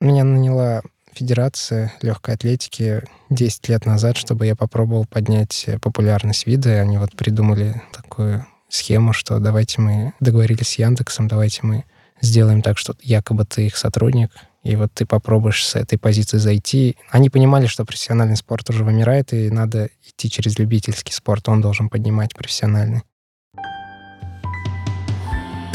Меня наняла Федерация легкой атлетики 10 лет назад, чтобы я попробовал поднять популярность вида. Они вот придумали такую схему, что давайте мы договорились с Яндексом, давайте мы сделаем так, что якобы ты их сотрудник, и вот ты попробуешь с этой позиции зайти. Они понимали, что профессиональный спорт уже вымирает, и надо идти через любительский спорт, он должен поднимать профессиональный.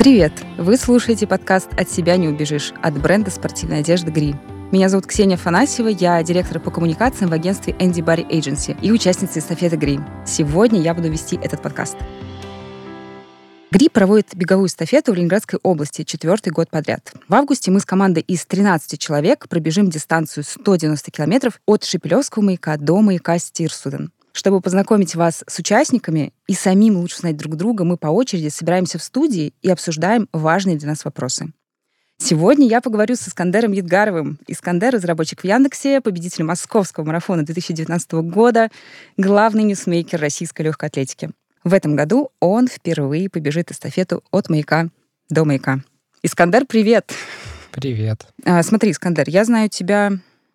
Привет! Вы слушаете подкаст «От себя не убежишь» от бренда спортивной одежды «Гри». Меня зовут Ксения Фанасьева, я директор по коммуникациям в агентстве Andy Barry Agency и участница эстафеты «Гри». Сегодня я буду вести этот подкаст. ГРИ проводит беговую эстафету в Ленинградской области четвертый год подряд. В августе мы с командой из 13 человек пробежим дистанцию 190 километров от Шепелевского маяка до маяка Стирсуден. Чтобы познакомить вас с участниками и самим лучше знать друг друга, мы по очереди собираемся в студии и обсуждаем важные для нас вопросы. Сегодня я поговорю с Искандером Ядгаровым. Искандер — разработчик в Яндексе, победитель московского марафона 2019 года, главный ньюсмейкер российской легкой атлетики. В этом году он впервые побежит эстафету от маяка до маяка. Искандер, привет! Привет. А, смотри, Искандер, я знаю тебя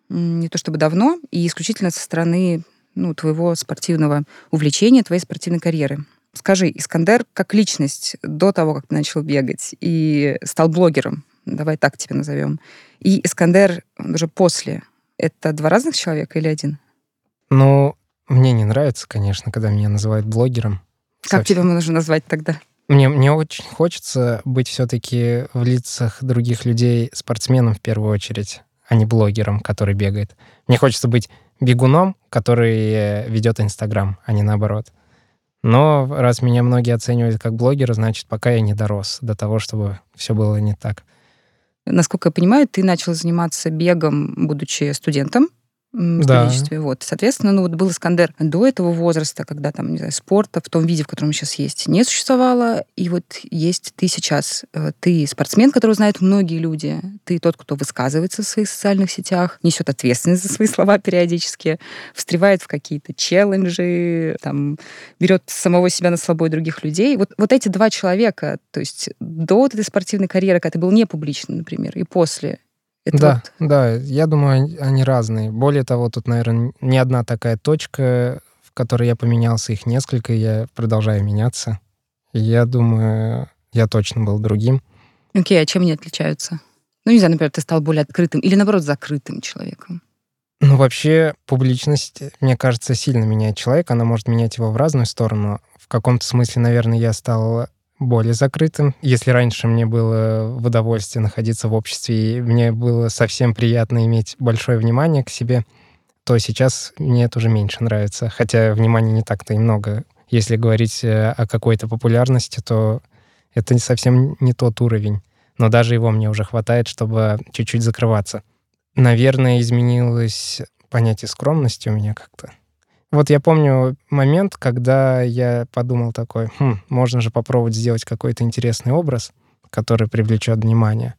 не то чтобы давно, и исключительно со стороны ну, твоего спортивного увлечения, твоей спортивной карьеры. Скажи, Искандер как личность до того, как ты начал бегать и стал блогером, давай так тебя назовем, и Искандер уже после, это два разных человека или один? Ну, мне не нравится, конечно, когда меня называют блогером. Как Совсем. тебя можно назвать тогда? Мне, мне очень хочется быть все-таки в лицах других людей спортсменом в первую очередь, а не блогером, который бегает. Мне хочется быть бегуном, который ведет Инстаграм, а не наоборот. Но раз меня многие оценивают как блогера, значит, пока я не дорос до того, чтобы все было не так. Насколько я понимаю, ты начал заниматься бегом, будучи студентом да. Вот. Соответственно, ну вот был Искандер до этого возраста, когда там, не знаю, спорта в том виде, в котором сейчас есть, не существовало. И вот есть ты сейчас. Э, ты спортсмен, которого знают многие люди. Ты тот, кто высказывается в своих социальных сетях, несет ответственность за свои слова периодически, встревает в какие-то челленджи, там, берет самого себя на слабой других людей. Вот, вот эти два человека, то есть до вот этой спортивной карьеры, когда ты был не публичным, например, и после, это да, вот... да, я думаю, они разные. Более того, тут, наверное, не одна такая точка, в которой я поменялся, их несколько, и я продолжаю меняться. И я думаю, я точно был другим. Окей, okay, а чем они отличаются? Ну, не знаю, например, ты стал более открытым или, наоборот, закрытым человеком. Ну, вообще, публичность, мне кажется, сильно меняет человека. Она может менять его в разную сторону. В каком-то смысле, наверное, я стал более закрытым. Если раньше мне было в удовольствие находиться в обществе, и мне было совсем приятно иметь большое внимание к себе, то сейчас мне это уже меньше нравится. Хотя внимания не так-то и много. Если говорить э, о какой-то популярности, то это совсем не тот уровень. Но даже его мне уже хватает, чтобы чуть-чуть закрываться. Наверное, изменилось понятие скромности у меня как-то. Вот я помню момент, когда я подумал такой, хм, можно же попробовать сделать какой-то интересный образ, который привлечет внимание.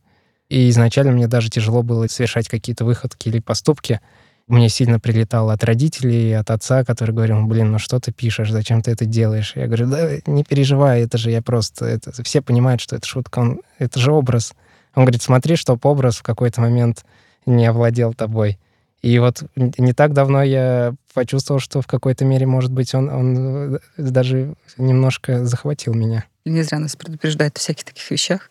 И изначально мне даже тяжело было совершать какие-то выходки или поступки. Мне сильно прилетало от родителей, от отца, который говорил, блин, ну что ты пишешь, зачем ты это делаешь? Я говорю, да не переживай, это же я просто... Это... Все понимают, что это шутка, он... это же образ. Он говорит, смотри, чтоб образ в какой-то момент не овладел тобой. И вот не так давно я почувствовал, что в какой-то мере, может быть, он, он э, даже немножко захватил меня. Не зря нас предупреждают о всяких таких вещах.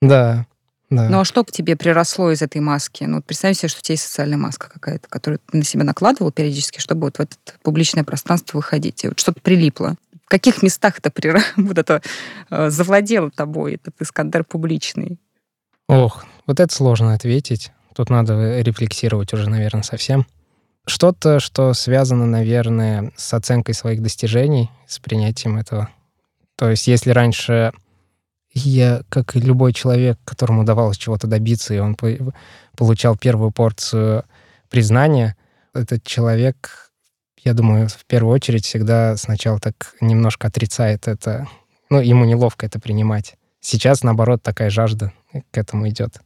Да, да. Ну а что к тебе приросло из этой маски? Ну, представь себе, что у тебя есть социальная маска какая-то, которую ты на себя накладывал периодически, чтобы вот в это публичное пространство выходить. И вот что-то прилипло. В каких местах это, при... вот это э, завладело тобой, этот Искандер публичный? Ох, вот это сложно ответить. Тут надо рефлексировать уже, наверное, совсем. Что-то, что связано, наверное, с оценкой своих достижений, с принятием этого. То есть если раньше я, как и любой человек, которому удавалось чего-то добиться, и он получал первую порцию признания, этот человек, я думаю, в первую очередь всегда сначала так немножко отрицает это. Ну, ему неловко это принимать. Сейчас, наоборот, такая жажда к этому идет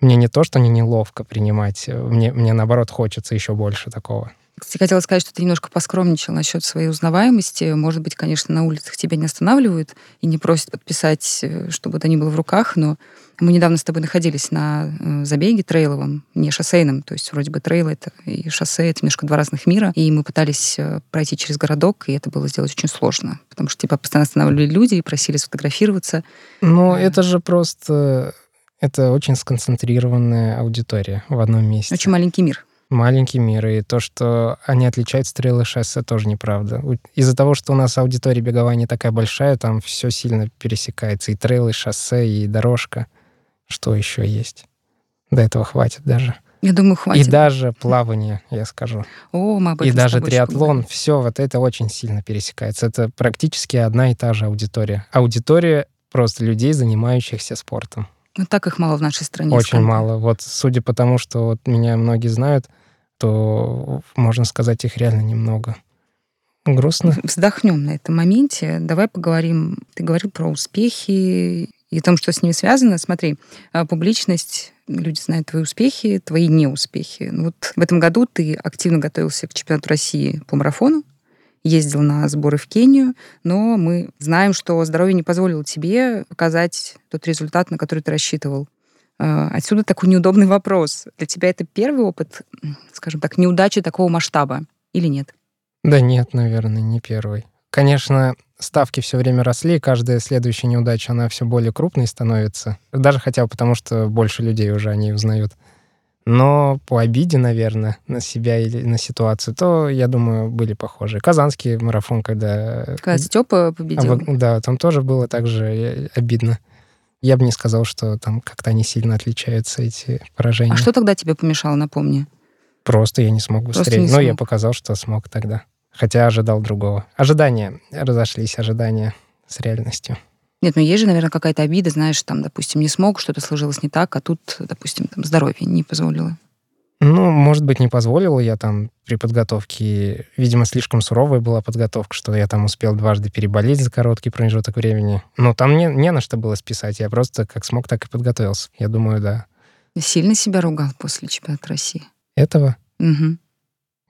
мне не то, что не неловко принимать, мне, мне наоборот хочется еще больше такого. Кстати, хотела сказать, что ты немножко поскромничал насчет своей узнаваемости. Может быть, конечно, на улицах тебя не останавливают и не просят подписать, э, чтобы это ни было в руках, но мы недавно с тобой находились на э, забеге трейловом, не шоссейном, то есть вроде бы трейл это и шоссе это немножко два разных мира, и мы пытались э, пройти через городок, и это было сделать очень сложно, потому что тебя постоянно останавливали люди и просили сфотографироваться. Ну, это же просто... Это очень сконцентрированная аудитория в одном месте. Очень маленький мир маленький мир, и то, что они отличают стрелы шоссе, тоже неправда. Из-за того, что у нас аудитория беговая не такая большая, там все сильно пересекается. И трейлы, и шоссе, и дорожка. Что еще есть? До этого хватит даже. Я думаю, хватит. И даже плавание, я скажу. О, мы об И даже триатлон, все вот это очень сильно пересекается. Это практически одна и та же аудитория. Аудитория просто людей, занимающихся спортом. Ну так их мало в нашей стране. Очень сколько? мало. Вот судя по тому, что вот меня многие знают, то, можно сказать, их реально немного. Грустно. Вздохнем на этом моменте. Давай поговорим. Ты говорил про успехи и о том, что с ними связано. Смотри, а, публичность, люди знают твои успехи, твои неуспехи. Ну вот в этом году ты активно готовился к чемпионату России по марафону, ездил на сборы в Кению, но мы знаем, что здоровье не позволило тебе показать тот результат, на который ты рассчитывал. А, отсюда такой неудобный вопрос. Для тебя это первый опыт, скажем так, неудачи такого масштаба или нет? Да нет, наверное, не первый. Конечно, ставки все время росли, и каждая следующая неудача, она все более крупной становится. Даже хотя бы потому, что больше людей уже о ней узнают. Но по обиде, наверное, на себя или на ситуацию, то, я думаю, были похожи. Казанский марафон, когда... Когда Степа победил. А, да, там тоже было также э, обидно. Я бы не сказал, что там как-то они сильно отличаются, эти поражения. А что тогда тебе помешало, напомни? Просто я не смог быстрее. Но я показал, что смог тогда. Хотя ожидал другого. Ожидания разошлись, ожидания с реальностью. Нет, ну есть же, наверное, какая-то обида, знаешь, там, допустим, не смог, что-то сложилось не так, а тут, допустим, там здоровье не позволило. Ну, может быть, не позволил я там при подготовке. Видимо, слишком суровая была подготовка, что я там успел дважды переболеть за короткий промежуток времени. Но там не, не на что было списать. Я просто как смог, так и подготовился. Я думаю, да. Сильно себя ругал после чемпионата России? Этого? Угу.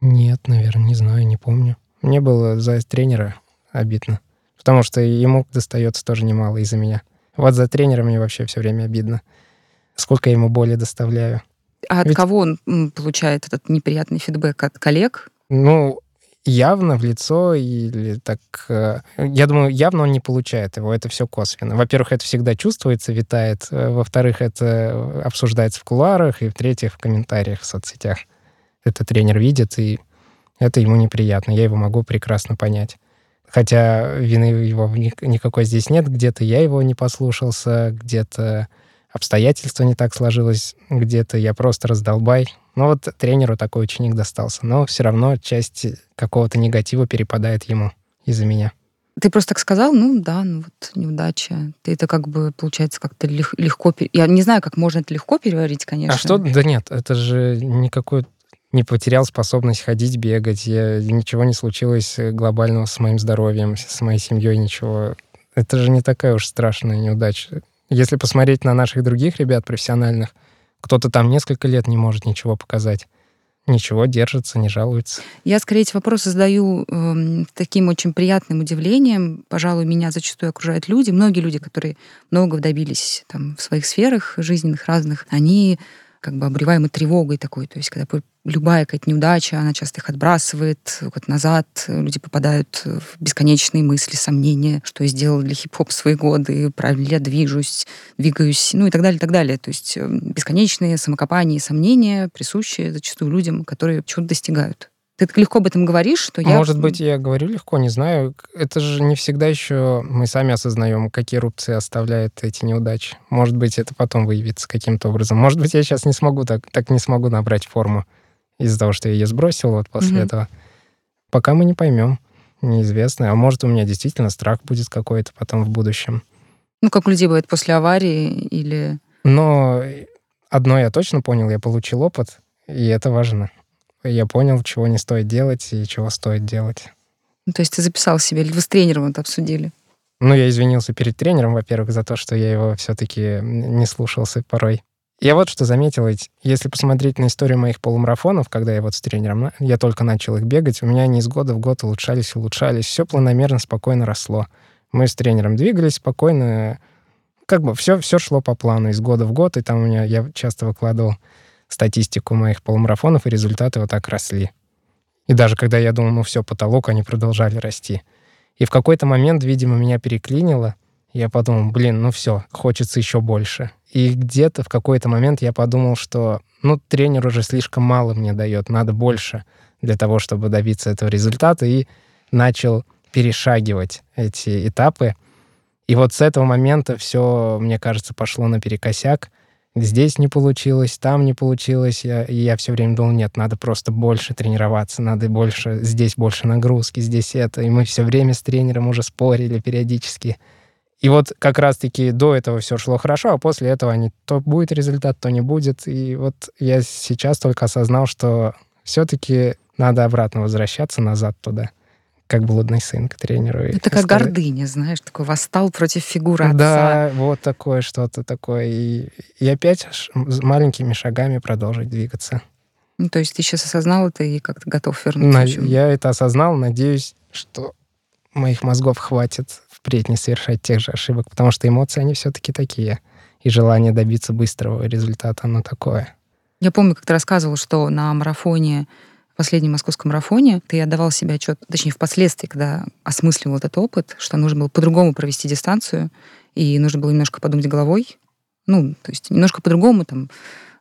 Нет, наверное, не знаю, не помню. Мне было за тренера обидно. Потому что ему достается тоже немало из-за меня. Вот за тренера мне вообще все время обидно. Сколько я ему боли доставляю. А от Ведь... кого он получает этот неприятный фидбэк? От коллег? Ну, явно в лицо или так... Э, я думаю, явно он не получает его, это все косвенно. Во-первых, это всегда чувствуется, витает. Э, во-вторых, это обсуждается в кулуарах. И в-третьих, в комментариях в соцсетях. Это тренер видит, и это ему неприятно. Я его могу прекрасно понять. Хотя вины его никакой здесь нет. Где-то я его не послушался, где-то обстоятельства не так сложилось, где-то я просто раздолбай. Ну вот тренеру такой ученик достался. Но все равно часть какого-то негатива перепадает ему из-за меня. Ты просто так сказал, ну да, ну вот неудача. Ты это как бы, получается, как-то легко... Я не знаю, как можно это легко переварить, конечно. А что? Да нет, это же никакой не потерял способность ходить, бегать. Я, ничего не случилось глобального с моим здоровьем, с моей семьей, ничего. Это же не такая уж страшная неудача. Если посмотреть на наших других ребят профессиональных, кто-то там несколько лет не может ничего показать. Ничего, держится, не жалуется. Я скорее эти вопросы задаю э, таким очень приятным удивлением. Пожалуй, меня зачастую окружают люди, многие люди, которые много добились там, в своих сферах жизненных разных, они как бы обреваемы тревогой такой. То есть когда любая какая-то неудача, она часто их отбрасывает вот назад, люди попадают в бесконечные мысли, сомнения, что я сделал для хип-хоп свои годы, правильно ли я движусь, двигаюсь, ну и так далее, и так далее. То есть эм, бесконечные самокопания и сомнения присущие зачастую людям, которые чего-то достигают. Ты так легко об этом говоришь, что я... Может быть, я говорю легко, не знаю. Это же не всегда еще мы сами осознаем, какие рубцы оставляют эти неудачи. Может быть, это потом выявится каким-то образом. Может быть, я сейчас не смогу так, так не смогу набрать форму из-за того, что я ее сбросил вот после mm-hmm. этого. Пока мы не поймем, неизвестно. А может, у меня действительно страх будет какой-то потом в будущем. Ну, как у людей бывает после аварии или... Но одно я точно понял, я получил опыт, и это важно я понял, чего не стоит делать и чего стоит делать. Ну, то есть ты записал себе, или вы с тренером это обсудили? Ну, я извинился перед тренером, во-первых, за то, что я его все-таки не слушался порой. Я вот что заметил, ведь если посмотреть на историю моих полумарафонов, когда я вот с тренером, я только начал их бегать, у меня они из года в год улучшались, улучшались, все планомерно, спокойно росло. Мы с тренером двигались спокойно, как бы все, все шло по плану из года в год, и там у меня, я часто выкладывал статистику моих полумарафонов, и результаты вот так росли. И даже когда я думал, ну все, потолок, они продолжали расти. И в какой-то момент, видимо, меня переклинило, я подумал, блин, ну все, хочется еще больше. И где-то в какой-то момент я подумал, что, ну, тренер уже слишком мало мне дает, надо больше для того, чтобы добиться этого результата, и начал перешагивать эти этапы. И вот с этого момента все, мне кажется, пошло наперекосяк. Здесь не получилось, там не получилось. Я, и я все время думал, нет, надо просто больше тренироваться, надо больше, здесь больше нагрузки, здесь это. И мы все время с тренером уже спорили периодически. И вот как раз-таки до этого все шло хорошо, а после этого они то будет результат, то не будет. И вот я сейчас только осознал, что все-таки надо обратно возвращаться назад туда как блудный сын к тренеру. Это как сказать. гордыня, знаешь, такой восстал против фигуры отца. Да, вот такое что-то такое. И, и опять маленькими шагами продолжить двигаться. Ну, то есть ты сейчас осознал это и как-то готов вернуться? На, я это осознал, надеюсь, что моих мозгов хватит впредь не совершать тех же ошибок, потому что эмоции, они все-таки такие. И желание добиться быстрого результата, оно такое. Я помню, как ты рассказывал, что на марафоне, последнем московском марафоне, ты отдавал себе отчет, точнее, впоследствии, когда осмысливал этот опыт, что нужно было по-другому провести дистанцию, и нужно было немножко подумать головой, ну, то есть немножко по-другому там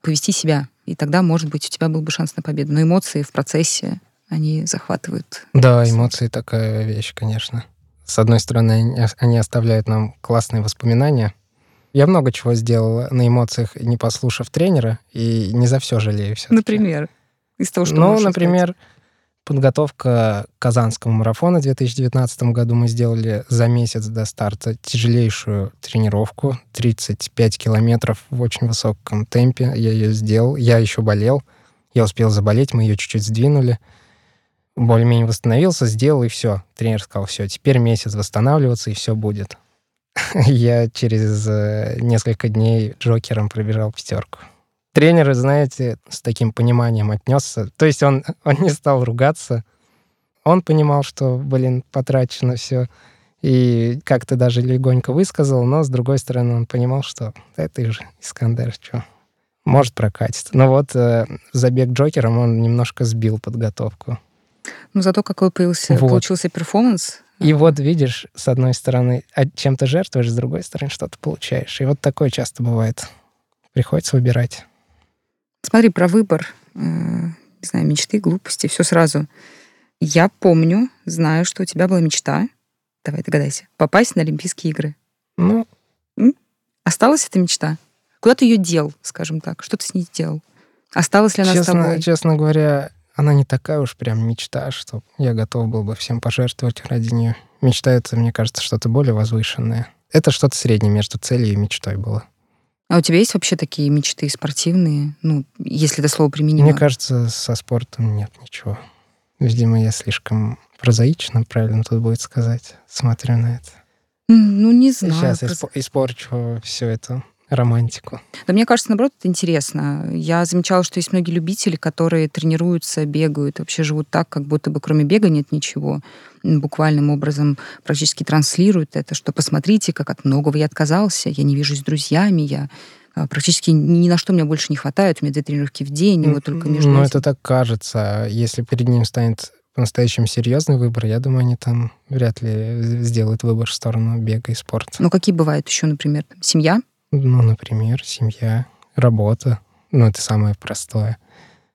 повести себя. И тогда, может быть, у тебя был бы шанс на победу. Но эмоции в процессе, они захватывают. Да, эмоции такая вещь, конечно. С одной стороны, они оставляют нам классные воспоминания. Я много чего сделал на эмоциях, не послушав тренера, и не за все жалею все Например? Из того, что Ну, например, сказать. подготовка к Казанскому марафону в 2019 году мы сделали за месяц до старта тяжелейшую тренировку, 35 километров в очень высоком темпе. Я ее сделал. Я еще болел. Я успел заболеть, мы ее чуть-чуть сдвинули более-менее восстановился, сделал, и все. Тренер сказал, все, теперь месяц восстанавливаться, и все будет. Я через э, несколько дней Джокером пробежал пятерку. Тренер, знаете, с таким пониманием отнесся. То есть он, он не стал ругаться. Он понимал, что, блин, потрачено все. И как-то даже легонько высказал, но, с другой стороны, он понимал, что это же Искандер, что может прокатить. Но вот э, забег Джокером он немножко сбил подготовку. Ну, зато какой появился, вот. получился перформанс. И вот видишь, с одной стороны, чем то жертвуешь, с другой стороны, что-то получаешь. И вот такое часто бывает. Приходится выбирать. Смотри, про выбор, э, не знаю, мечты, глупости, все сразу. Я помню, знаю, что у тебя была мечта, давай догадайся, попасть на Олимпийские игры. Ну. Осталась эта мечта? Куда ты ее дел, скажем так? Что ты с ней сделал? Осталась ли она честно, с тобой? Честно говоря, она не такая уж прям мечта, что я готов был бы всем пожертвовать ради нее. Мечта — это, мне кажется, что-то более возвышенное. Это что-то среднее между целью и мечтой было. А у тебя есть вообще такие мечты спортивные? Ну, если это слово применимо. Мне кажется, со спортом нет ничего. Видимо, я слишком прозаично, правильно тут будет сказать, смотрю на это. Ну, не знаю. Сейчас испорчу все это романтику. Да мне кажется, наоборот, это интересно. Я замечала, что есть многие любители, которые тренируются, бегают, вообще живут так, как будто бы кроме бега нет ничего. Буквальным образом практически транслируют это, что посмотрите, как от многого я отказался, я не вижусь с друзьями, я а, практически ни на что мне больше не хватает, у меня две тренировки в день, и вот только между... Ну, это так кажется. Если перед ним станет по-настоящему серьезный выбор, я думаю, они там вряд ли сделают выбор в сторону бега и спорта. Ну, какие бывают еще, например, семья? Ну, например, семья, работа. Ну, это самое простое.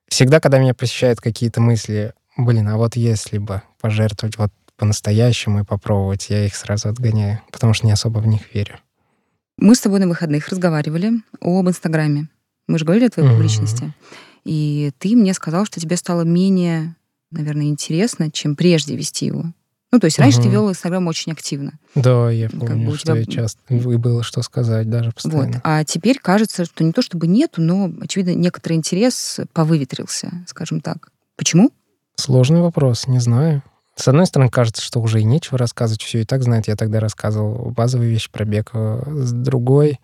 Всегда, когда меня посещают какие-то мысли, блин, а вот если бы пожертвовать вот по-настоящему и попробовать, я их сразу отгоняю, потому что не особо в них верю. Мы с тобой на выходных разговаривали об Инстаграме. Мы же говорили о твоей mm-hmm. публичности. И ты мне сказал, что тебе стало менее, наверное, интересно, чем прежде вести его. Ну, то есть раньше угу. ты вел Инстаграм очень активно. Да, я помню, как бы что тебя... я часто... И было что сказать даже постоянно. Вот. А теперь кажется, что не то чтобы нету, но, очевидно, некоторый интерес повыветрился, скажем так. Почему? Сложный вопрос, не знаю. С одной стороны, кажется, что уже и нечего рассказывать, все и так знает. Я тогда рассказывал базовые вещи про бег. С другой,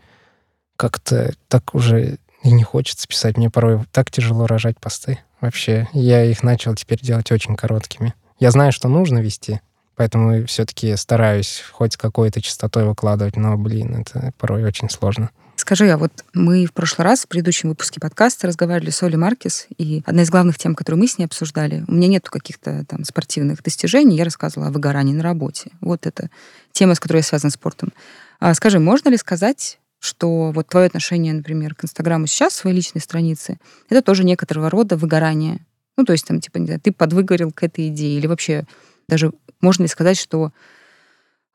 как-то так уже И не хочется писать. Мне порой так тяжело рожать посты. Вообще, я их начал теперь делать очень короткими. Я знаю, что нужно вести, поэтому все-таки стараюсь хоть какой-то частотой выкладывать, но, блин, это порой очень сложно. Скажи, а вот мы в прошлый раз в предыдущем выпуске подкаста разговаривали с Олей Маркес, и одна из главных тем, которую мы с ней обсуждали, у меня нету каких-то там спортивных достижений, я рассказывала о выгорании на работе. Вот это тема, с которой я связана с спортом. А скажи, можно ли сказать, что вот твое отношение, например, к Инстаграму сейчас, своей личной страницы, это тоже некоторого рода выгорание? Ну, то есть там, типа, не знаю, ты подвыгорел к этой идее, или вообще даже можно ли сказать, что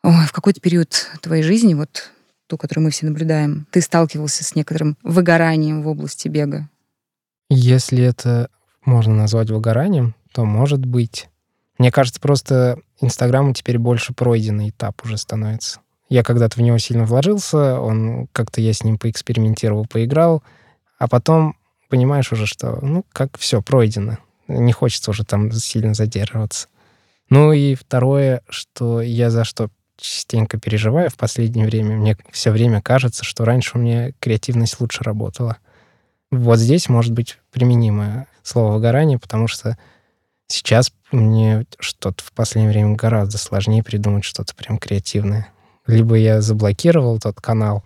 в какой-то период твоей жизни, вот ту, которую мы все наблюдаем, ты сталкивался с некоторым выгоранием в области бега? Если это можно назвать выгоранием, то может быть. Мне кажется, просто Инстаграму теперь больше пройденный этап уже становится. Я когда-то в него сильно вложился, он как-то я с ним поэкспериментировал, поиграл, а потом понимаешь уже, что, ну, как все пройдено. Не хочется уже там сильно задерживаться. Ну и второе, что я за что частенько переживаю в последнее время. Мне все время кажется, что раньше у меня креативность лучше работала. Вот здесь может быть применимое слово «выгорание», потому что сейчас мне что-то в последнее время гораздо сложнее придумать что-то прям креативное. Либо я заблокировал тот канал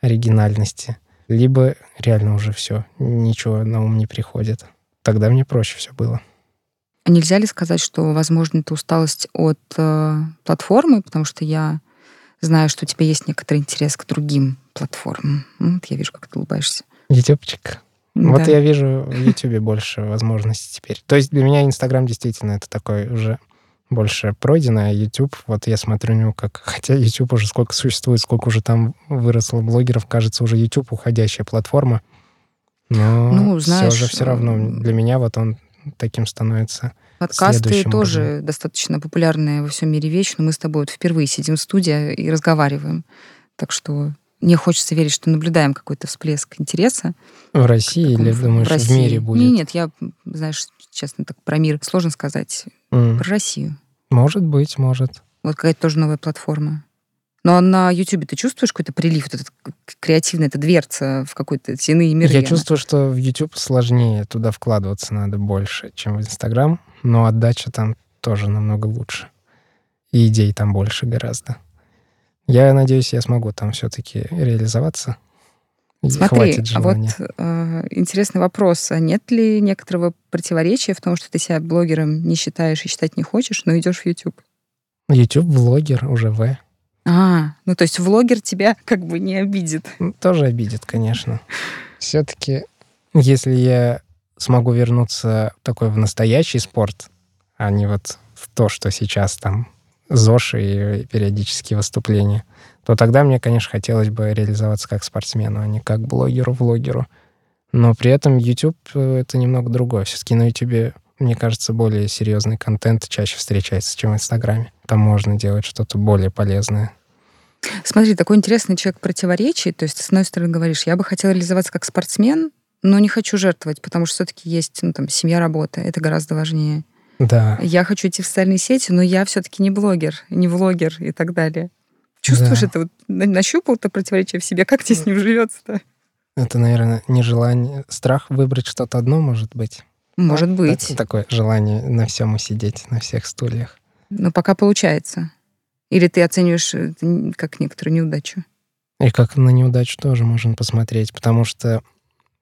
оригинальности, либо реально уже все, ничего на ум не приходит. Тогда мне проще все было. А нельзя ли сказать, что, возможно, это усталость от э, платформы, потому что я знаю, что у тебя есть некоторый интерес к другим платформам. Вот я вижу, как ты улыбаешься. Ютубчик. Да. Вот я вижу в Ютубе больше возможностей теперь. То есть для меня Инстаграм действительно это такой уже больше пройдено, а YouTube, вот я смотрю на него как... Хотя YouTube уже сколько существует, сколько уже там выросло блогеров, кажется, уже YouTube уходящая платформа. Но ну, знаешь, все же все равно для меня вот он таким становится. Подкасты тоже уровнем. достаточно популярная во всем мире вещь, но мы с тобой вот впервые сидим в студии и разговариваем. Так что мне хочется верить, что наблюдаем какой-то всплеск интереса. В России или, думаешь, в, России. в мире будет? Нет, нет, я, знаешь, честно, так про мир сложно сказать. Mm. Про Россию. Может быть, может. Вот какая-то тоже новая платформа. Но на YouTube ты чувствуешь какой-то прилив, вот этот креативный, эта дверца в какой-то иные миры? Я чувствую, что в YouTube сложнее, туда вкладываться надо больше, чем в Instagram, но отдача там тоже намного лучше. И идей там больше гораздо. Я надеюсь, я смогу там все-таки реализоваться. Смотри, а вот э, интересный вопрос. А нет ли некоторого противоречия в том, что ты себя блогером не считаешь и считать не хочешь, но идешь в YouTube? YouTube-блогер уже В. А, ну то есть влогер тебя как бы не обидит. Тоже обидит, конечно. Все-таки, если я смогу вернуться такой в настоящий спорт, а не вот в то, что сейчас там ЗОЖ и периодические выступления, то тогда мне, конечно, хотелось бы реализоваться как спортсмену, а не как блогеру-влогеру. Но при этом YouTube это немного другое. Все-таки на YouTube, мне кажется, более серьезный контент чаще встречается, чем в Инстаграме. Там можно делать что-то более полезное. Смотри, такой интересный человек противоречий. То есть, с одной стороны, говоришь, я бы хотела реализоваться как спортсмен, но не хочу жертвовать, потому что все-таки есть ну, там, семья, работа. Это гораздо важнее. Да. Я хочу идти в социальные сети, но я все-таки не блогер, не влогер и так далее. Чувствуешь да. это? Вот, нащупал это противоречие в себе? Как тебе с ним живется-то? Это, наверное, нежелание, страх выбрать что-то одно, может быть. Может да? быть. Такое желание на всем усидеть, на всех стульях. Но пока получается. Или ты оцениваешь это как некоторую неудачу? И как на неудачу тоже можно посмотреть, потому что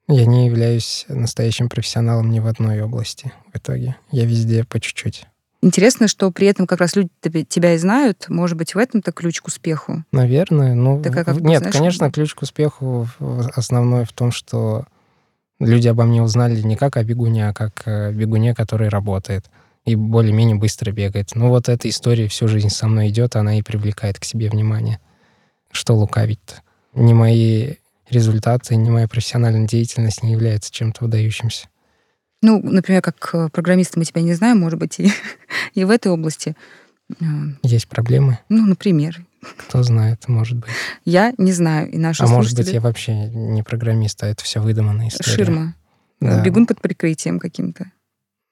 я не являюсь настоящим профессионалом ни в одной области в итоге. Я везде по чуть-чуть. Интересно, что при этом как раз люди тебя и знают. Может быть, в этом-то ключ к успеху? Наверное. Ну, как, как нет, знаешь, конечно, ключ к успеху основной в том, что люди обо мне узнали не как о бегуне, а как о бегуне, который работает и более-менее быстро бегает. Ну вот эта история всю жизнь со мной идет, она и привлекает к себе внимание. Что лукавить-то? Не мои результаты, не моя профессиональная деятельность не является чем-то выдающимся. Ну, например, как э, программиста мы тебя не знаем, может быть, и, и в этой области. Э, Есть проблемы? Ну, например. Кто знает, может быть. Я не знаю, и наши А слушатели... может быть, я вообще не программист, а это все выдуманная история. Ширма. Да. Бегун под прикрытием каким-то.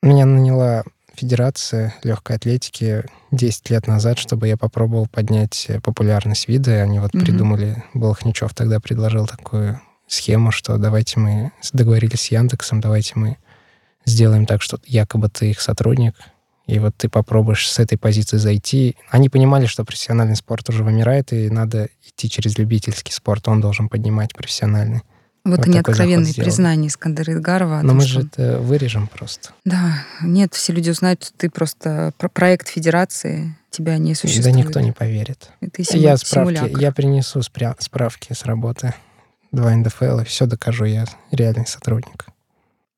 Меня наняла Федерация легкой атлетики 10 лет назад, чтобы я попробовал поднять популярность вида. Они вот mm-hmm. придумали, Болхничев тогда предложил такую схему, что давайте мы договорились с Яндексом, давайте мы сделаем так, что якобы ты их сотрудник, и вот ты попробуешь с этой позиции зайти. Они понимали, что профессиональный спорт уже вымирает, и надо идти через любительский спорт, он должен поднимать профессиональный. Вот, вот они откровенные признания Искандера Идгарова. Но мы что... же это вырежем просто. Да, нет, все люди узнают, что ты просто проект федерации, тебя не существует. Да никто не поверит. Это симу... я справки, я принесу спря... справки с работы. Два НДФЛ, и все докажу, я реальный сотрудник.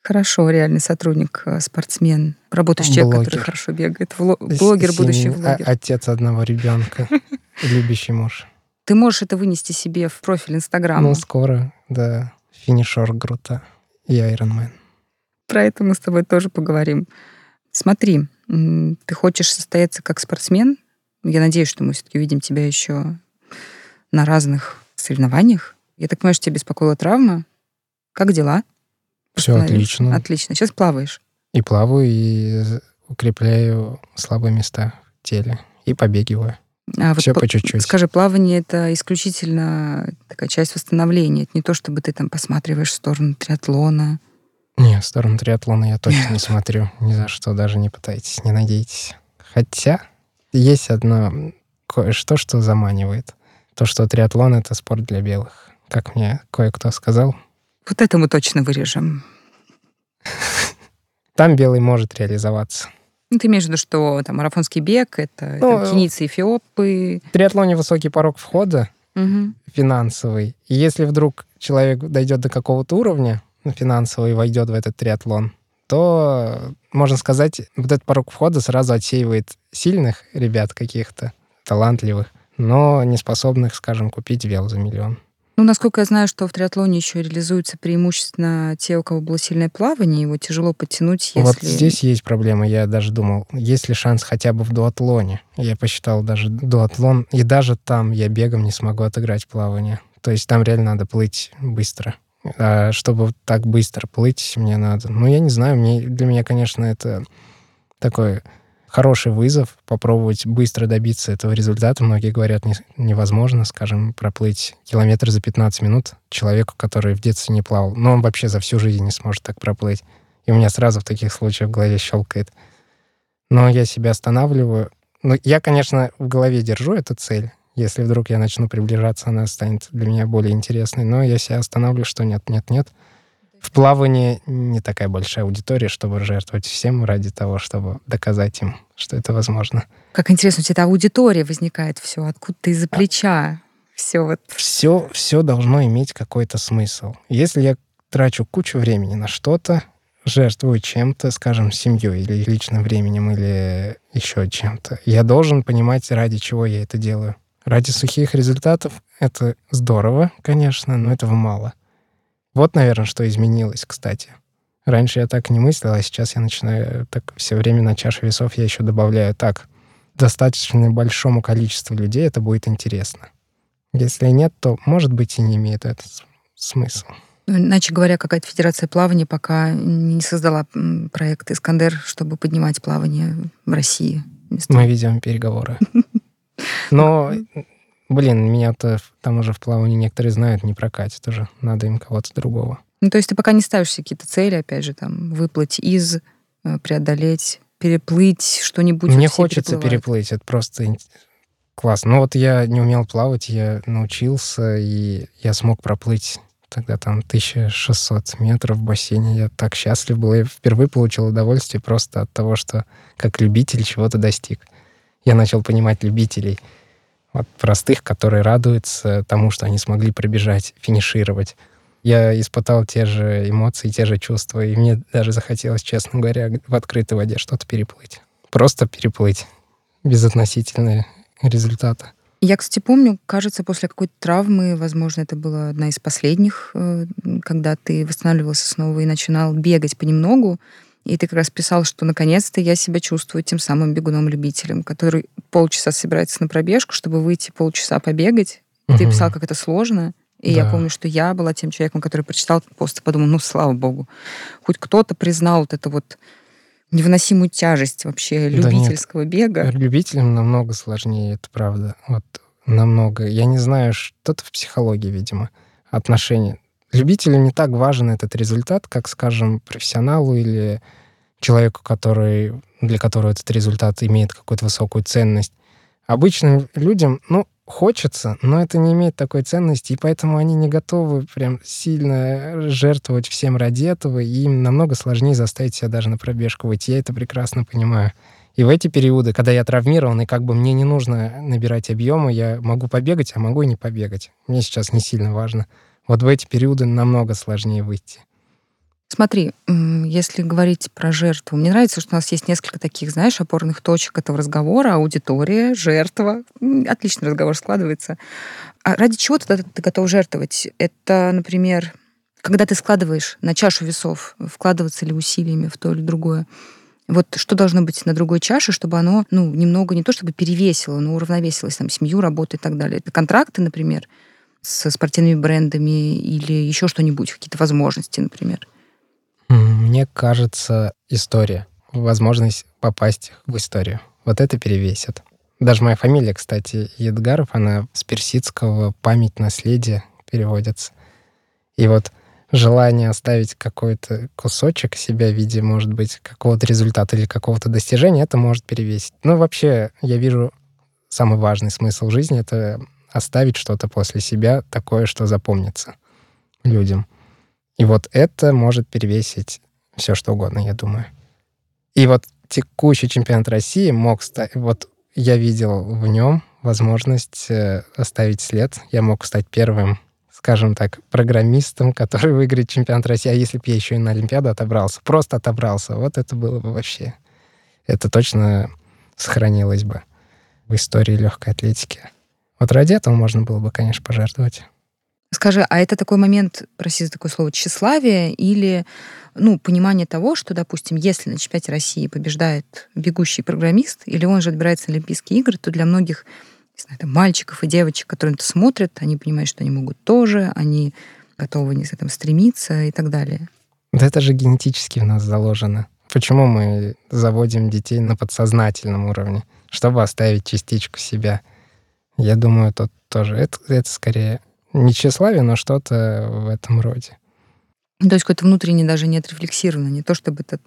Хорошо, реальный сотрудник, э, спортсмен, работающий человек, который хорошо бегает, вло... блогер, Сим... будущий влогер. Отец одного ребенка, любящий муж. Ты можешь это вынести себе в профиль Инстаграма? Ну, скоро, да. Финишер Грута и Айронмен. Про это мы с тобой тоже поговорим. Смотри, ты хочешь состояться как спортсмен. Я надеюсь, что мы все-таки увидим тебя еще на разных соревнованиях. Я так понимаю, что тебя беспокоила травма. Как дела? Все отлично. Отлично. Сейчас плаваешь. И плаваю, и укрепляю слабые места в теле. И побегиваю. А Все вот по чуть-чуть. Скажи, плавание это исключительно такая часть восстановления. Это не то, чтобы ты там посматриваешь в сторону триатлона. Не, в сторону триатлона я точно не смотрю. Ни за что даже не пытайтесь, не надейтесь. Хотя есть одно кое-что, что заманивает. То, что триатлон — это спорт для белых. Как мне кое-кто сказал. Вот это мы точно вырежем. Там белый может реализоваться. Ну, ты имеешь в виду, что там марафонский бег, это, ну, кенийцы, эфиопы? В триатлоне высокий порог входа угу. финансовый. И если вдруг человек дойдет до какого-то уровня ну, финансового и войдет в этот триатлон, то, можно сказать, вот этот порог входа сразу отсеивает сильных ребят каких-то, талантливых, но не способных, скажем, купить вел за миллион. Ну, насколько я знаю, что в триатлоне еще реализуются преимущественно те, у кого было сильное плавание, его тяжело подтянуть, если... Вот здесь есть проблема. Я даже думал, есть ли шанс хотя бы в дуатлоне. Я посчитал даже дуатлон, и даже там я бегом не смогу отыграть плавание. То есть там реально надо плыть быстро. А чтобы так быстро плыть, мне надо... Ну, я не знаю, мне, для меня, конечно, это такой хороший вызов попробовать быстро добиться этого результата. Многие говорят, не, невозможно, скажем, проплыть километр за 15 минут человеку, который в детстве не плавал. Но он вообще за всю жизнь не сможет так проплыть. И у меня сразу в таких случаях в голове щелкает. Но я себя останавливаю. Ну, я, конечно, в голове держу эту цель. Если вдруг я начну приближаться, она станет для меня более интересной. Но я себя останавливаю, что нет, нет, нет в плавании не такая большая аудитория, чтобы жертвовать всем ради того, чтобы доказать им, что это возможно. Как интересно, у тебя эта аудитория возникает все, откуда-то из-за плеча. Все вот. Все, все должно иметь какой-то смысл. Если я трачу кучу времени на что-то, жертвую чем-то, скажем, семьей или личным временем, или еще чем-то, я должен понимать, ради чего я это делаю. Ради сухих результатов это здорово, конечно, но этого мало. Вот, наверное, что изменилось, кстати. Раньше я так не мыслил, а сейчас я начинаю так все время на чашу весов я еще добавляю так. Достаточно большому количеству людей это будет интересно. Если нет, то, может быть, и не имеет этот смысл. Ну, иначе говоря, какая-то федерация плавания пока не создала проект «Искандер», чтобы поднимать плавание в России. Мы ведем переговоры. Но Блин, меня-то там уже в плавании некоторые знают, не прокатит уже. Надо им кого-то другого. Ну, то есть ты пока не ставишь какие-то цели, опять же, там, выплыть из, э, преодолеть, переплыть что-нибудь. Мне хочется переплыть, это просто классно. Ну вот я не умел плавать, я научился, и я смог проплыть тогда там 1600 метров в бассейне. Я так счастлив был. Я впервые получил удовольствие просто от того, что как любитель чего-то достиг. Я начал понимать любителей — от простых, которые радуются тому, что они смогли пробежать, финишировать. Я испытал те же эмоции, те же чувства, и мне даже захотелось, честно говоря, в открытой воде что-то переплыть. Просто переплыть, без относительного результата. Я, кстати, помню, кажется, после какой-то травмы, возможно, это была одна из последних, э, когда ты восстанавливался снова и начинал бегать понемногу, и ты как раз писал, что наконец-то я себя чувствую тем самым бегуном-любителем, который полчаса собирается на пробежку, чтобы выйти полчаса побегать. Угу. Ты писал, как это сложно. И да. я помню, что я была тем человеком, который прочитал пост и подумал, ну, слава богу, хоть кто-то признал вот эту вот невыносимую тяжесть вообще любительского да бега. Любителям намного сложнее, это правда. Вот намного. Я не знаю, что-то в психологии, видимо, отношения. Любителю не так важен этот результат, как, скажем, профессионалу или человеку, который, для которого этот результат имеет какую-то высокую ценность. Обычным людям, ну, хочется, но это не имеет такой ценности, и поэтому они не готовы прям сильно жертвовать всем ради этого, и им намного сложнее заставить себя даже на пробежку выйти. Я это прекрасно понимаю. И в эти периоды, когда я травмирован, и как бы мне не нужно набирать объемы, я могу побегать, а могу и не побегать. Мне сейчас не сильно важно. Вот в эти периоды намного сложнее выйти. Смотри, если говорить про жертву, мне нравится, что у нас есть несколько таких, знаешь, опорных точек этого разговора. Аудитория, жертва. Отличный разговор складывается. А ради чего тогда ты готов жертвовать? Это, например, когда ты складываешь на чашу весов, вкладываться ли усилиями в то или другое. Вот что должно быть на другой чаше, чтобы оно, ну, немного не то чтобы перевесило, но уравновесилось, там, семью, работу и так далее. Это контракты, например, со спортивными брендами или еще что-нибудь, какие-то возможности, например. Мне кажется, история, возможность попасть в историю. Вот это перевесит. Даже моя фамилия, кстати, Едгаров, она с персидского «память наследие» переводится. И вот желание оставить какой-то кусочек себя в виде, может быть, какого-то результата или какого-то достижения, это может перевесить. Но вообще я вижу самый важный смысл жизни — это оставить что-то после себя такое, что запомнится людям. И вот это может перевесить все что угодно, я думаю. И вот текущий чемпионат России мог стать... Вот я видел в нем возможность э, оставить след. Я мог стать первым, скажем так, программистом, который выиграет чемпионат России. А если бы я еще и на Олимпиаду отобрался, просто отобрался, вот это было бы вообще... Это точно сохранилось бы в истории легкой атлетики. Вот ради этого можно было бы, конечно, пожертвовать. Скажи, а это такой момент, прости за такое слово, тщеславия или ну, понимание того, что, допустим, если на чемпионате России побеждает бегущий программист, или он же отбирается на Олимпийские игры, то для многих не знаю, там, мальчиков и девочек, которые это смотрят, они понимают, что они могут тоже, они готовы не знаю, там, стремиться и так далее. Да это же генетически в нас заложено. Почему мы заводим детей на подсознательном уровне? Чтобы оставить частичку себя. Я думаю, тут тоже это, это скорее не тщеславие, но что-то в этом роде. То есть какое-то внутренне даже не отрефлексировано, не то чтобы это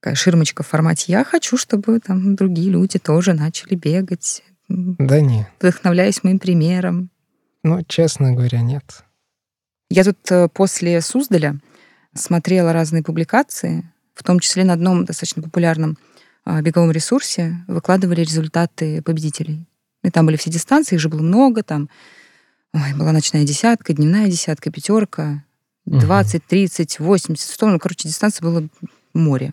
такая ширмочка в формате «я хочу, чтобы там другие люди тоже начали бегать». Да нет. Вдохновляюсь моим примером. Ну, честно говоря, нет. Я тут э, после Суздаля смотрела разные публикации, в том числе на одном достаточно популярном а, беговом ресурсе выкладывали результаты победителей. И там были все дистанции, их же было много, там Ой, была ночная десятка, дневная десятка, пятерка, 20, 30, 80, 100. Ну, короче, дистанция было море.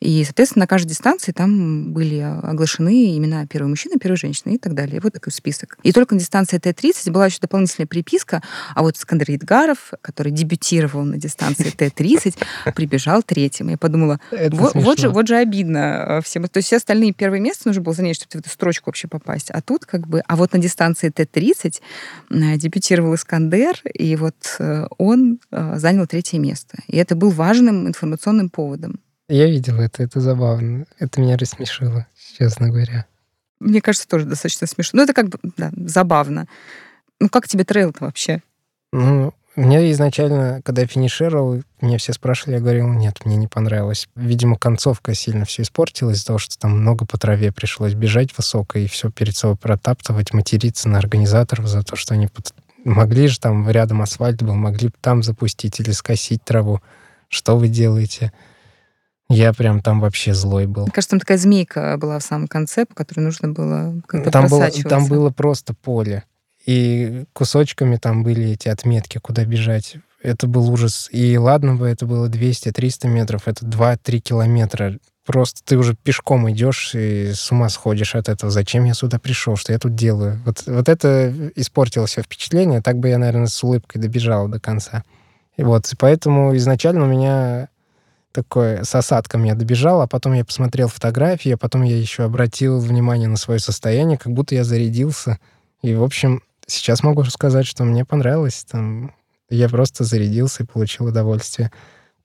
И, соответственно, на каждой дистанции там были оглашены имена первой мужчины, первой женщины и так далее. Вот такой список. И только на дистанции Т-30 была еще дополнительная приписка, а вот Скандер Едгаров, который дебютировал на дистанции Т-30, прибежал третьим. Я подумала, вот, вот, же, вот же обидно всем. То есть все остальные первые места нужно было занять, чтобы в эту строчку вообще попасть. А тут как бы... А вот на дистанции Т-30 э, дебютировал Искандер, и вот э, он э, занял третье место. И это был важным информационным поводом. Я видел это, это забавно. Это меня рассмешило, честно говоря. Мне кажется, тоже достаточно смешно. Ну, это как бы, да, забавно. Ну, как тебе трейл-то вообще? Ну, мне изначально, когда я финишировал, меня все спрашивали, я говорил, нет, мне не понравилось. Видимо, концовка сильно все испортилась из-за того, что там много по траве пришлось бежать высоко и все перед собой протаптывать, материться на организаторов за то, что они под... могли же там рядом асфальт был, могли бы там запустить или скосить траву. Что вы делаете? Я прям там вообще злой был. Мне кажется, там такая змейка была в самом конце, по которой нужно было как-то там было, там было просто поле. И кусочками там были эти отметки, куда бежать. Это был ужас. И ладно бы это было 200-300 метров, это 2-3 километра. Просто ты уже пешком идешь и с ума сходишь от этого. Зачем я сюда пришел? Что я тут делаю? Вот, вот это испортило все впечатление. Так бы я, наверное, с улыбкой добежал до конца. И вот, поэтому изначально у меня такой с осадком я добежал, а потом я посмотрел фотографии, а потом я еще обратил внимание на свое состояние, как будто я зарядился. И, в общем, сейчас могу сказать, что мне понравилось. Там, я просто зарядился и получил удовольствие.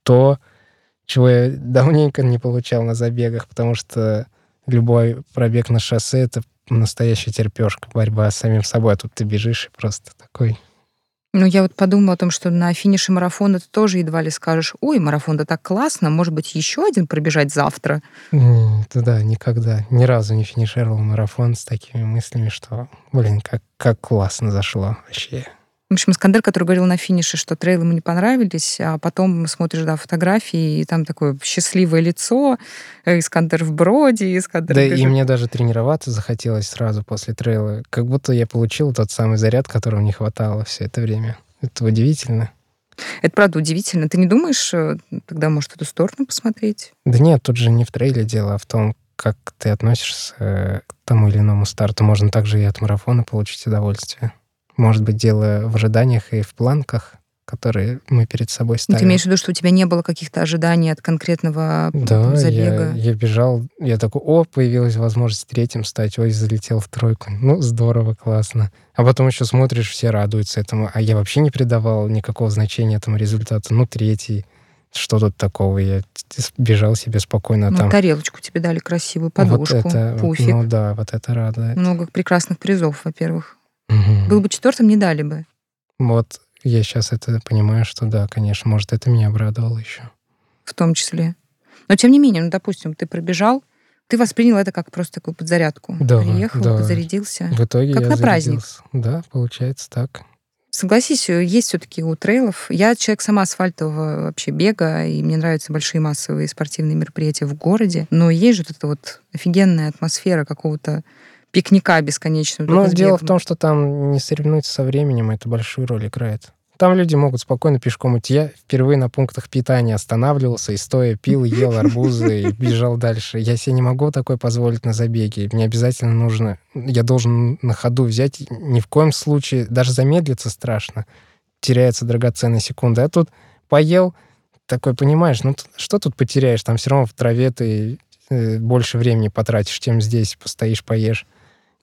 То, чего я давненько не получал на забегах, потому что любой пробег на шоссе — это настоящая терпешка, борьба с самим собой. А тут ты бежишь и просто такой Ну, я вот подумала о том, что на финише марафона ты тоже едва ли скажешь, ой, марафон, да так классно, может быть, еще один пробежать завтра? Это да, никогда, ни разу не финишировал марафон с такими мыслями, что, блин, как, как классно зашло вообще. В общем, Искандер, который говорил на финише, что трейлы ему не понравились, а потом смотришь, да, фотографии, и там такое счастливое лицо, э, Искандер в броде, Искандер... Да, и мне даже тренироваться захотелось сразу после трейла. Как будто я получил тот самый заряд, которого не хватало все это время. Это удивительно. Это правда удивительно. Ты не думаешь э, тогда, может, эту сторону посмотреть? Да нет, тут же не в трейле дело, а в том, как ты относишься э, к тому или иному старту. Можно также и от марафона получить удовольствие. Может быть, дело в ожиданиях и в планках, которые мы перед собой ставим. Ты имеешь в виду, что у тебя не было каких-то ожиданий от конкретного да, забега? Я, я бежал, я такой, о, появилась возможность третьим стать, ой, залетел в тройку. Ну, здорово, классно. А потом еще смотришь, все радуются этому. А я вообще не придавал никакого значения этому результату. Ну, третий. Что тут такого? Я бежал себе спокойно. Ну, там... тарелочку тебе дали красивую, подушку, вот это, пуфик. Ну да, вот это радует. Много прекрасных призов, во-первых. Угу. Был бы четвертым, не дали бы. Вот я сейчас это понимаю, что да, конечно, может, это меня обрадовало еще. В том числе. Но тем не менее, ну, допустим, ты пробежал, ты воспринял это как просто такую подзарядку. Да, Приехал, да. подзарядился. В итоге как я на праздник. Да, получается так. Согласись, есть все-таки у трейлов. Я человек сама асфальтового вообще бега, и мне нравятся большие массовые спортивные мероприятия в городе. Но есть же вот эта вот офигенная атмосфера какого-то пикника бесконечного. Ну, дело в том, что там не соревнуются со временем, это большую роль играет. Там люди могут спокойно пешком идти. Я впервые на пунктах питания останавливался и стоя пил, ел арбузы и бежал дальше. Я себе не могу такое позволить на забеге. Мне обязательно нужно... Я должен на ходу взять. Ни в коем случае... Даже замедлиться страшно. Теряется драгоценная секунда. А тут поел, такой, понимаешь, ну что тут потеряешь? Там все равно в траве ты э, больше времени потратишь, чем здесь. Постоишь, поешь.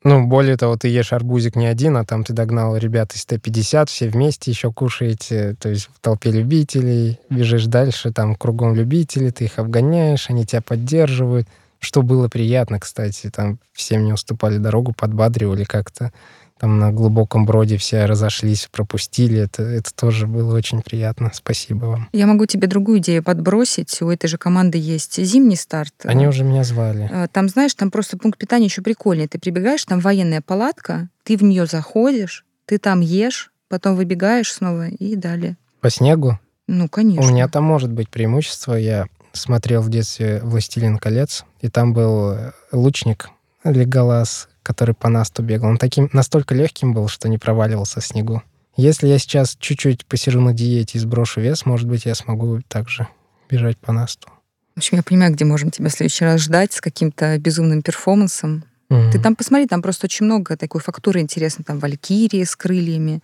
Ну, более того, ты ешь арбузик не один, а там ты догнал ребят из Т-50, все вместе еще кушаете, то есть в толпе любителей, бежишь дальше, там кругом любители, ты их обгоняешь, они тебя поддерживают, что было приятно, кстати, там всем не уступали дорогу, подбадривали как-то там на глубоком броде все разошлись, пропустили. Это, это тоже было очень приятно. Спасибо вам. Я могу тебе другую идею подбросить. У этой же команды есть зимний старт. Они уже меня звали. Э, там, знаешь, там просто пункт питания еще прикольный. Ты прибегаешь, там военная палатка, ты в нее заходишь, ты там ешь, потом выбегаешь снова и далее. По снегу? Ну, конечно. У меня там может быть преимущество. Я смотрел в детстве «Властелин колец», и там был лучник Леголас, который по насту бегал. Он таким настолько легким был, что не проваливался в снегу. Если я сейчас чуть-чуть посижу на диете и сброшу вес, может быть, я смогу также бежать по насту. В общем, я понимаю, где можем тебя в следующий раз ждать с каким-то безумным перформансом. Mm-hmm. Ты там посмотри, там просто очень много такой фактуры интересной. Там валькирии с крыльями,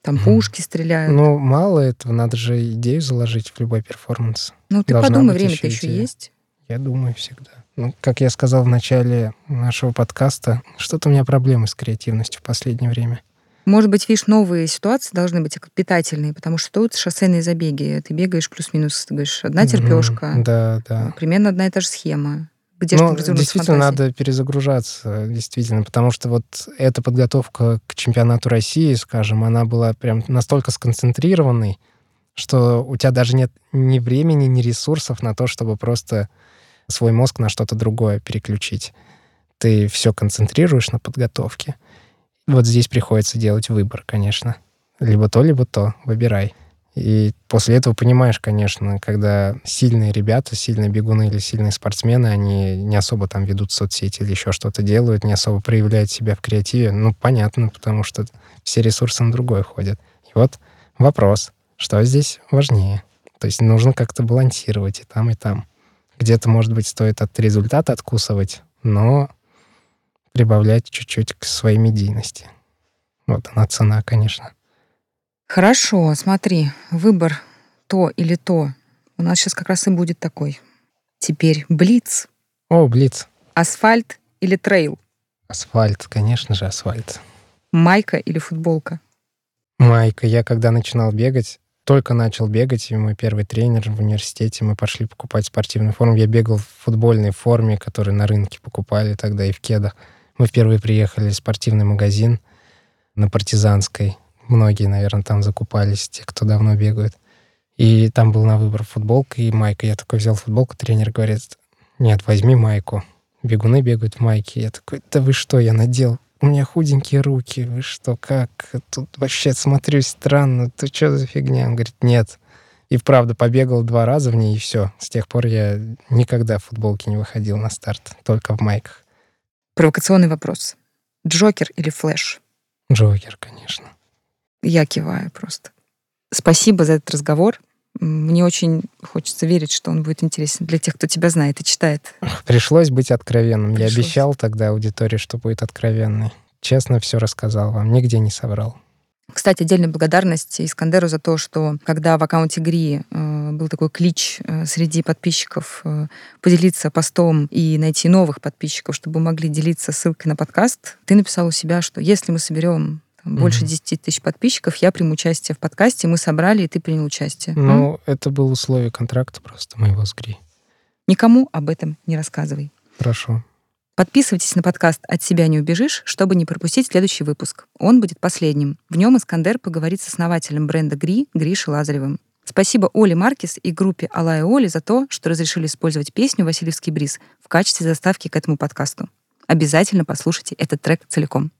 там mm-hmm. пушки стреляют. Ну, мало этого, надо же идею заложить в любой перформанс. Ну, ты Должна подумай, время-то еще, еще есть. Я думаю всегда. Ну, как я сказал в начале нашего подкаста, что-то у меня проблемы с креативностью в последнее время. Может быть, видишь, новые ситуации должны быть питательные, потому что тут шоссейные забеги. Ты бегаешь плюс-минус, ты говоришь, одна терпешка. Mm-hmm, да, да. Примерно одна и та же схема. Где ну, действительно надо перезагружаться, действительно, потому что вот эта подготовка к чемпионату России, скажем, она была прям настолько сконцентрированной, что у тебя даже нет ни времени, ни ресурсов на то, чтобы просто свой мозг на что-то другое переключить. Ты все концентрируешь на подготовке. Вот здесь приходится делать выбор, конечно. Либо то, либо то. Выбирай. И после этого понимаешь, конечно, когда сильные ребята, сильные бегуны или сильные спортсмены, они не особо там ведут соцсети или еще что-то делают, не особо проявляют себя в креативе. Ну, понятно, потому что все ресурсы на другое ходят. И вот вопрос, что здесь важнее? То есть нужно как-то балансировать и там, и там. Где-то, может быть, стоит от результата откусывать, но прибавлять чуть-чуть к своей медийности. Вот она цена, конечно. Хорошо, смотри, выбор то или то. У нас сейчас как раз и будет такой. Теперь блиц. О, блиц. Асфальт или трейл? Асфальт, конечно же, асфальт. Майка или футболка? Майка. Я когда начинал бегать, только начал бегать, и мой первый тренер в университете, мы пошли покупать спортивную форму. Я бегал в футбольной форме, которую на рынке покупали тогда и в кедах. Мы впервые приехали в спортивный магазин на Партизанской. Многие, наверное, там закупались, те, кто давно бегают. И там был на выбор футболка и майка. Я такой взял футболку, тренер говорит, нет, возьми майку. Бегуны бегают в майке. Я такой, да вы что, я надел у меня худенькие руки, вы что, как? Тут вообще смотрюсь странно, ты что за фигня? Он говорит, нет. И правда, побегал два раза в ней, и все. С тех пор я никогда в футболке не выходил на старт, только в майках. Провокационный вопрос. Джокер или флэш? Джокер, конечно. Я киваю просто. Спасибо за этот разговор. Мне очень хочется верить, что он будет интересен для тех, кто тебя знает и читает. Пришлось быть откровенным. Пришлось. Я обещал тогда аудитории, что будет откровенный. Честно все рассказал вам, нигде не соврал. Кстати, отдельная благодарность Искандеру за то, что когда в аккаунте Гри э, был такой клич э, среди подписчиков э, поделиться постом и найти новых подписчиков, чтобы могли делиться ссылкой на подкаст, ты написал у себя, что если мы соберем больше 10 тысяч подписчиков, я приму участие в подкасте, мы собрали, и ты принял участие. Ну, а? это было условие контракта просто моего с Гри. Никому об этом не рассказывай. Хорошо. Подписывайтесь на подкаст «От себя не убежишь», чтобы не пропустить следующий выпуск. Он будет последним. В нем Искандер поговорит с основателем бренда Гри Гришей Лазаревым. Спасибо Оле Маркис и группе Алая Оли за то, что разрешили использовать песню «Васильевский бриз» в качестве заставки к этому подкасту. Обязательно послушайте этот трек целиком.